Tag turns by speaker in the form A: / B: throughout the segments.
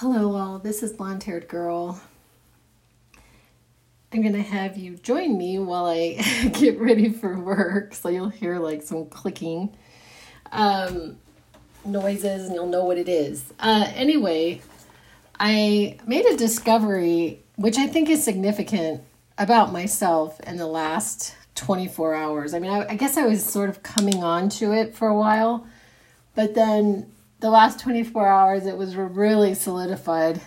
A: Hello, all. This is Blonde Haired Girl. I'm going to have you join me while I get ready for work. So you'll hear like some clicking um, noises and you'll know what it is. Uh, anyway, I made a discovery, which I think is significant about myself in the last 24 hours. I mean, I, I guess I was sort of coming on to it for a while, but then the last 24 hours it was really solidified.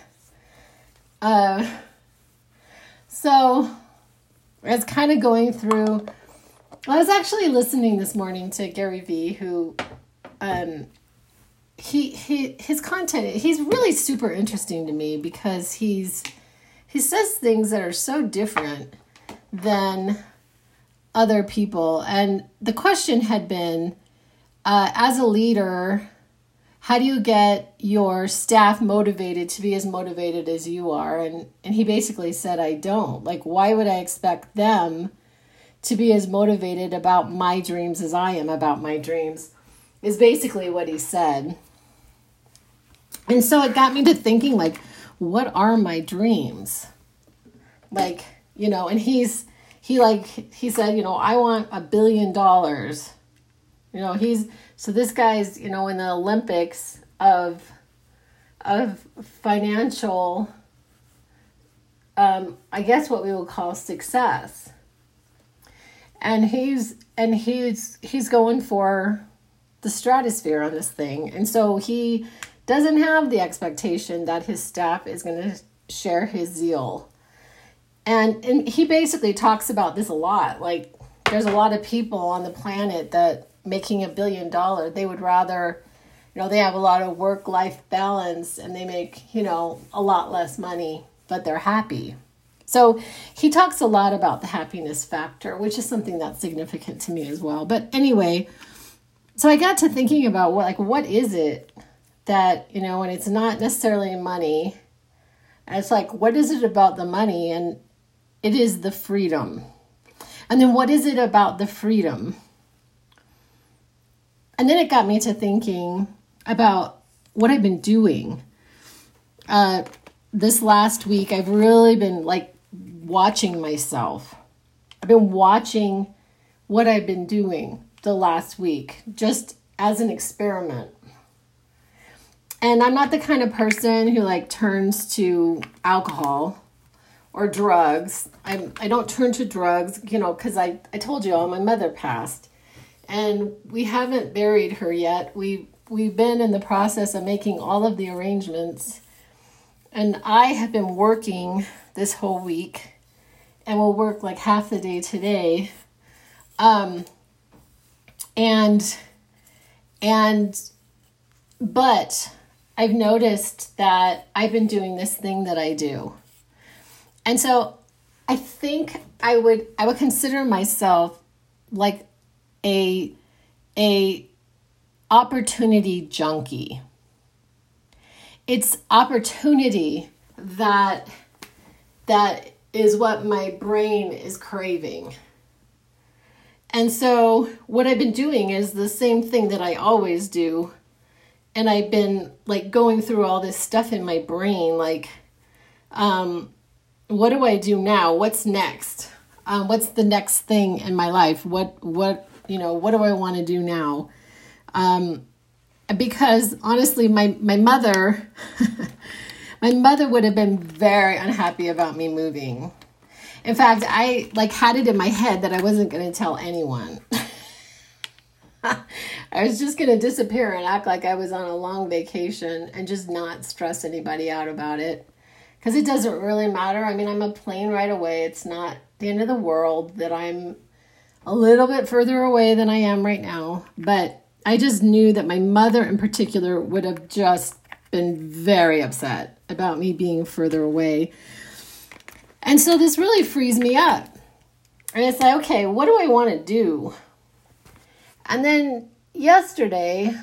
A: Uh, so i was kind of going through i was actually listening this morning to gary vee who um, he, he his content he's really super interesting to me because he's he says things that are so different than other people. And the question had been uh, as a leader how do you get your staff motivated to be as motivated as you are? And and he basically said i don't. Like why would i expect them to be as motivated about my dreams as i am about my dreams? Is basically what he said. And so it got me to thinking like what are my dreams? Like you know and he's he like he said you know i want a billion dollars. You know he's so this guy's, you know, in the Olympics of of financial um, I guess what we would call success. And he's and he's he's going for the stratosphere on this thing. And so he doesn't have the expectation that his staff is going to share his zeal. And and he basically talks about this a lot. Like there's a lot of people on the planet that making a billion dollars. They would rather, you know, they have a lot of work life balance and they make, you know, a lot less money, but they're happy. So he talks a lot about the happiness factor, which is something that's significant to me as well. But anyway, so I got to thinking about what like what is it that, you know, and it's not necessarily money. And it's like what is it about the money and it is the freedom. And then what is it about the freedom? And then it got me to thinking about what I've been doing. Uh, this last week, I've really been like watching myself. I've been watching what I've been doing the last week just as an experiment. And I'm not the kind of person who like turns to alcohol or drugs. I I don't turn to drugs, you know, cuz I I told you all my mother passed and we haven't buried her yet. We we've been in the process of making all of the arrangements. And I have been working this whole week and will work like half the day today. Um and and but I've noticed that I've been doing this thing that I do. And so I think I would I would consider myself like a a opportunity junkie. It's opportunity that that is what my brain is craving. And so what I've been doing is the same thing that I always do. And I've been like going through all this stuff in my brain like um what do I do now? What's next? Um, what's the next thing in my life? What what you know, what do I want to do now? Um, because honestly, my, my mother, my mother would have been very unhappy about me moving. In fact, I like had it in my head that I wasn't going to tell anyone. I was just going to disappear and act like I was on a long vacation and just not stress anybody out about it. Because it doesn't really matter. I mean, I'm a plane right away. It's not the end of the world that I'm a little bit further away than I am right now, but I just knew that my mother in particular would have just been very upset about me being further away. And so this really frees me up. And it's like, okay, what do I want to do? And then yesterday,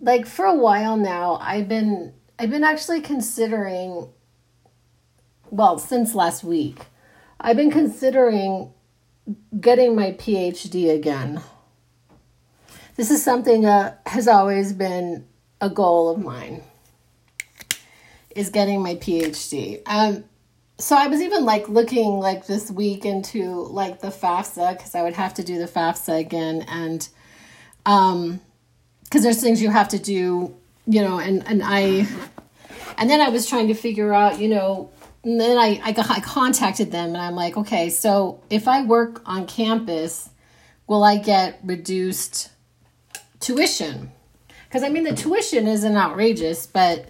A: like for a while now, I've been I've been actually considering well, since last week, I've been considering getting my PhD again. This is something that has always been a goal of mine. is getting my PhD. Um, so I was even like looking like this week into like the FAFSA because I would have to do the FAFSA again, and um, because there's things you have to do, you know, and and I, and then I was trying to figure out, you know, and then I I, got, I contacted them and I'm like, okay, so if I work on campus, will I get reduced tuition? Because I mean, the tuition isn't outrageous, but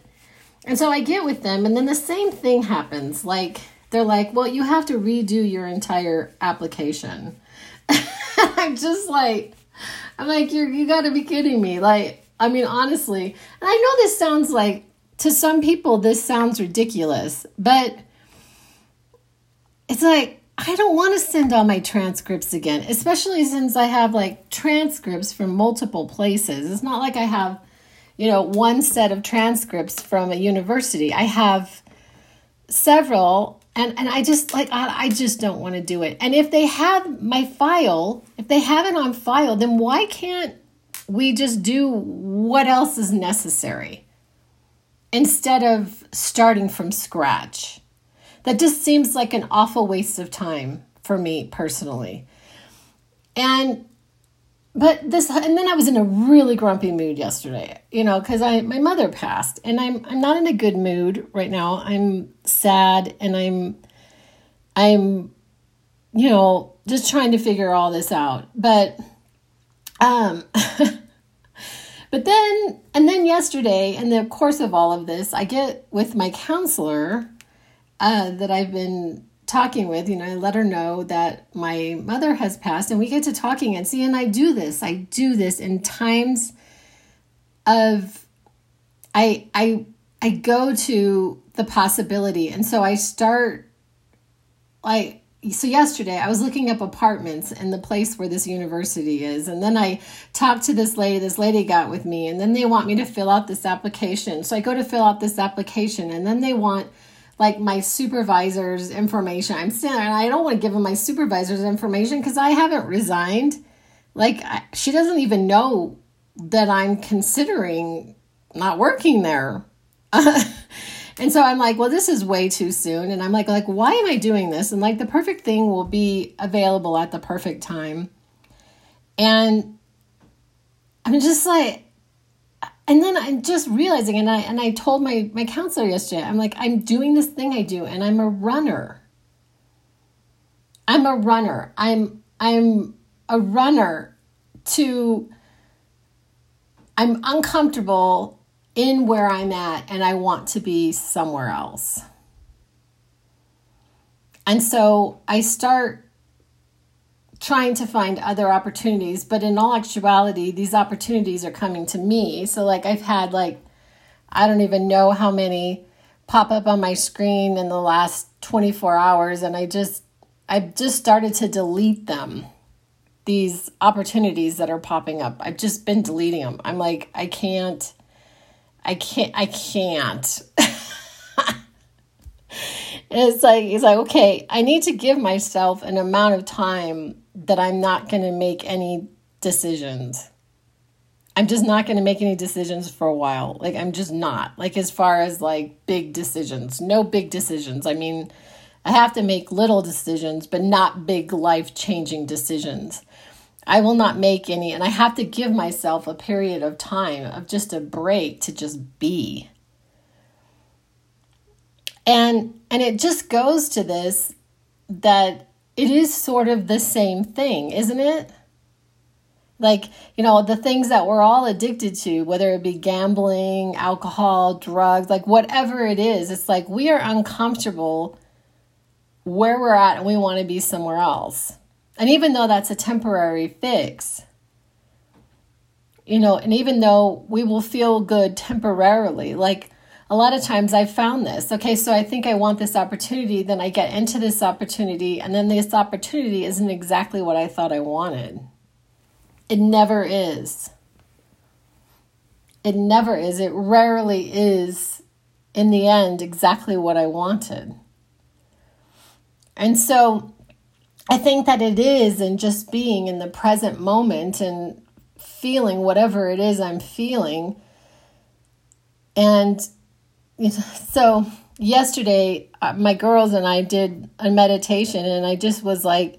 A: and so I get with them, and then the same thing happens. Like, they're like, well, you have to redo your entire application. I'm just like, I'm like, you're, you gotta be kidding me. Like, I mean, honestly, and I know this sounds like, to some people, this sounds ridiculous, but it's like, I don't want to send all my transcripts again, especially since I have like transcripts from multiple places. It's not like I have you know, one set of transcripts from a university. I have several and and I just like I, I just don't want to do it. And if they have my file, if they have it on file, then why can't we just do what else is necessary instead of starting from scratch? That just seems like an awful waste of time for me personally. And but this and then I was in a really grumpy mood yesterday, you know, because I my mother passed and I'm I'm not in a good mood right now. I'm sad and I'm I'm you know just trying to figure all this out. But um but then and then yesterday in the course of all of this, I get with my counselor uh, that I've been talking with, you know, I let her know that my mother has passed and we get to talking and see, and I do this. I do this in times of I I I go to the possibility. And so I start like so yesterday I was looking up apartments in the place where this university is and then I talked to this lady this lady got with me and then they want me to fill out this application. So I go to fill out this application and then they want like my supervisor's information. I'm still, and I don't want to give him my supervisor's information because I haven't resigned. Like, I, she doesn't even know that I'm considering not working there. and so I'm like, well, this is way too soon. And I'm like, like, why am I doing this? And like, the perfect thing will be available at the perfect time. And I'm just like, and then I'm just realizing, and I and I told my my counselor yesterday, I'm like, I'm doing this thing I do, and I'm a runner. I'm a runner. I'm I'm a runner to I'm uncomfortable in where I'm at and I want to be somewhere else. And so I start trying to find other opportunities but in all actuality these opportunities are coming to me. So like i've had like i don't even know how many pop up on my screen in the last 24 hours and i just i've just started to delete them these opportunities that are popping up. I've just been deleting them i'm like i can't i can't i can't. And it's like it's like okay i need to give myself an amount of time that I'm not going to make any decisions. I'm just not going to make any decisions for a while. Like, I'm just not. Like, as far as like big decisions, no big decisions. I mean, I have to make little decisions, but not big life changing decisions. I will not make any, and I have to give myself a period of time of just a break to just be. And and it just goes to this that it is sort of the same thing, isn't it? Like, you know, the things that we're all addicted to, whether it be gambling, alcohol, drugs, like whatever it is, it's like we are uncomfortable where we're at and we want to be somewhere else. And even though that's a temporary fix, you know, and even though we will feel good temporarily, like a lot of times I've found this. Okay, so I think I want this opportunity, then I get into this opportunity, and then this opportunity isn't exactly what I thought I wanted. It never is. It never is. It rarely is, in the end, exactly what I wanted. And so I think that it is, in just being in the present moment and feeling whatever it is I'm feeling. And so yesterday, uh, my girls and I did a meditation, and I just was like,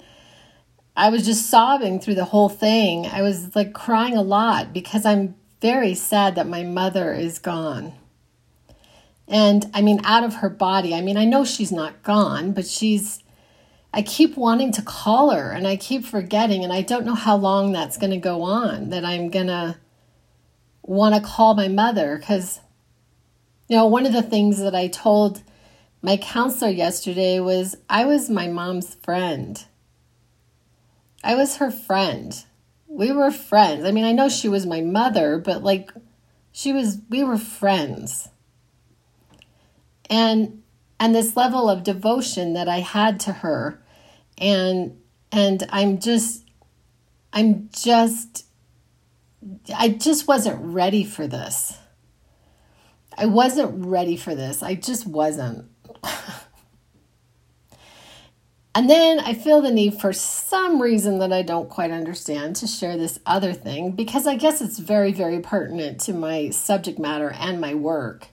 A: I was just sobbing through the whole thing. I was like crying a lot because I'm very sad that my mother is gone. And I mean, out of her body. I mean, I know she's not gone, but she's, I keep wanting to call her and I keep forgetting. And I don't know how long that's going to go on that I'm going to want to call my mother. Because, you know, one of the things that I told my counselor yesterday was I was my mom's friend. I was her friend. We were friends. I mean, I know she was my mother, but like, she was, we were friends and and this level of devotion that I had to her and and I'm just I'm just I just wasn't ready for this. I wasn't ready for this. I just wasn't. and then I feel the need for some reason that I don't quite understand to share this other thing because I guess it's very, very pertinent to my subject matter and my work.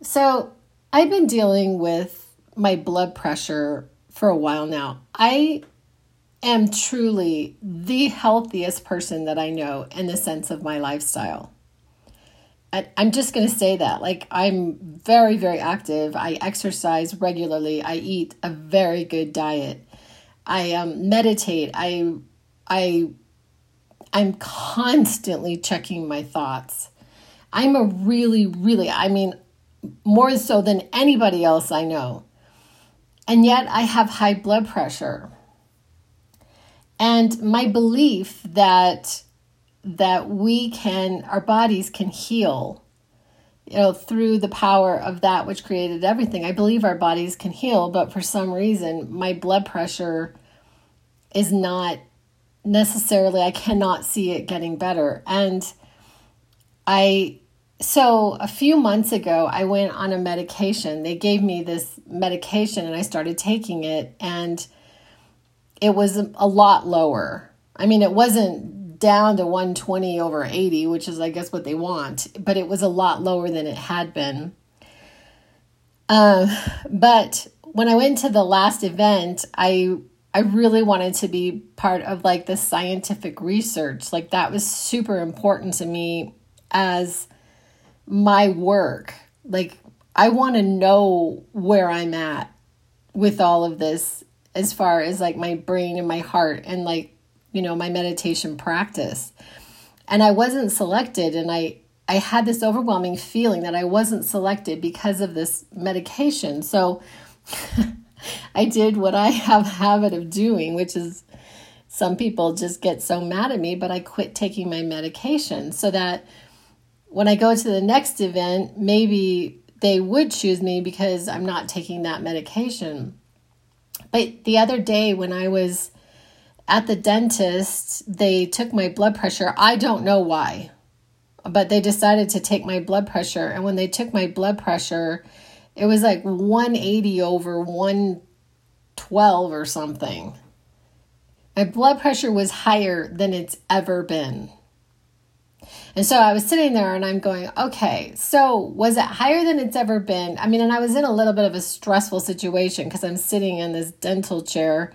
A: So, I've been dealing with my blood pressure for a while now. I am truly the healthiest person that I know in the sense of my lifestyle. I'm just going to say that. Like, I'm very, very active. I exercise regularly. I eat a very good diet. I um, meditate. I, I, I'm constantly checking my thoughts. I'm a really, really, I mean, more so than anybody else I know. And yet I have high blood pressure. And my belief that that we can our bodies can heal you know through the power of that which created everything. I believe our bodies can heal, but for some reason my blood pressure is not necessarily I cannot see it getting better. And I so a few months ago i went on a medication they gave me this medication and i started taking it and it was a lot lower i mean it wasn't down to 120 over 80 which is i guess what they want but it was a lot lower than it had been uh, but when i went to the last event i i really wanted to be part of like the scientific research like that was super important to me as my work. Like, I want to know where I'm at with all of this as far as like my brain and my heart and like, you know, my meditation practice. And I wasn't selected and I I had this overwhelming feeling that I wasn't selected because of this medication. So I did what I have habit of doing, which is some people just get so mad at me, but I quit taking my medication so that when I go to the next event, maybe they would choose me because I'm not taking that medication. But the other day when I was at the dentist, they took my blood pressure. I don't know why, but they decided to take my blood pressure. And when they took my blood pressure, it was like 180 over 112 or something. My blood pressure was higher than it's ever been. And so I was sitting there and I'm going, okay, so was it higher than it's ever been? I mean, and I was in a little bit of a stressful situation because I'm sitting in this dental chair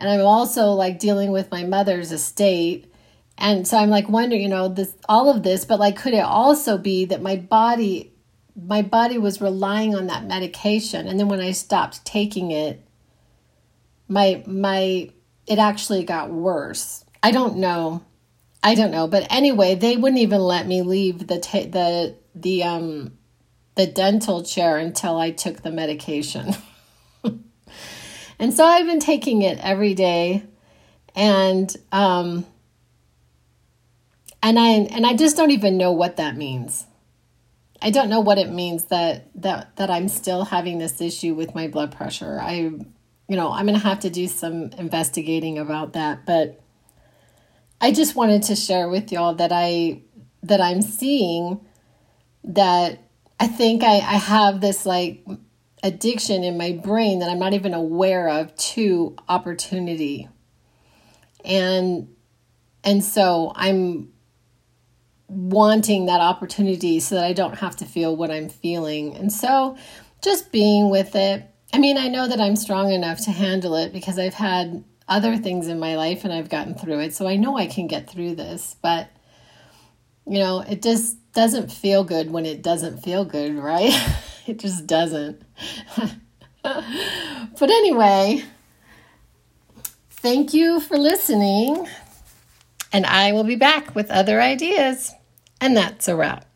A: and I'm also like dealing with my mother's estate. And so I'm like wondering, you know, this all of this, but like could it also be that my body my body was relying on that medication and then when I stopped taking it my my it actually got worse. I don't know. I don't know, but anyway, they wouldn't even let me leave the ta- the the um the dental chair until I took the medication. and so I've been taking it every day and um and I and I just don't even know what that means. I don't know what it means that that that I'm still having this issue with my blood pressure. I you know, I'm going to have to do some investigating about that, but I just wanted to share with y'all that I that I'm seeing that I think I, I have this like addiction in my brain that I'm not even aware of to opportunity. And and so I'm wanting that opportunity so that I don't have to feel what I'm feeling. And so just being with it. I mean, I know that I'm strong enough to handle it because I've had other things in my life and I've gotten through it. So I know I can get through this, but you know, it just doesn't feel good when it doesn't feel good, right? it just doesn't. but anyway, thank you for listening, and I will be back with other ideas. And that's a wrap.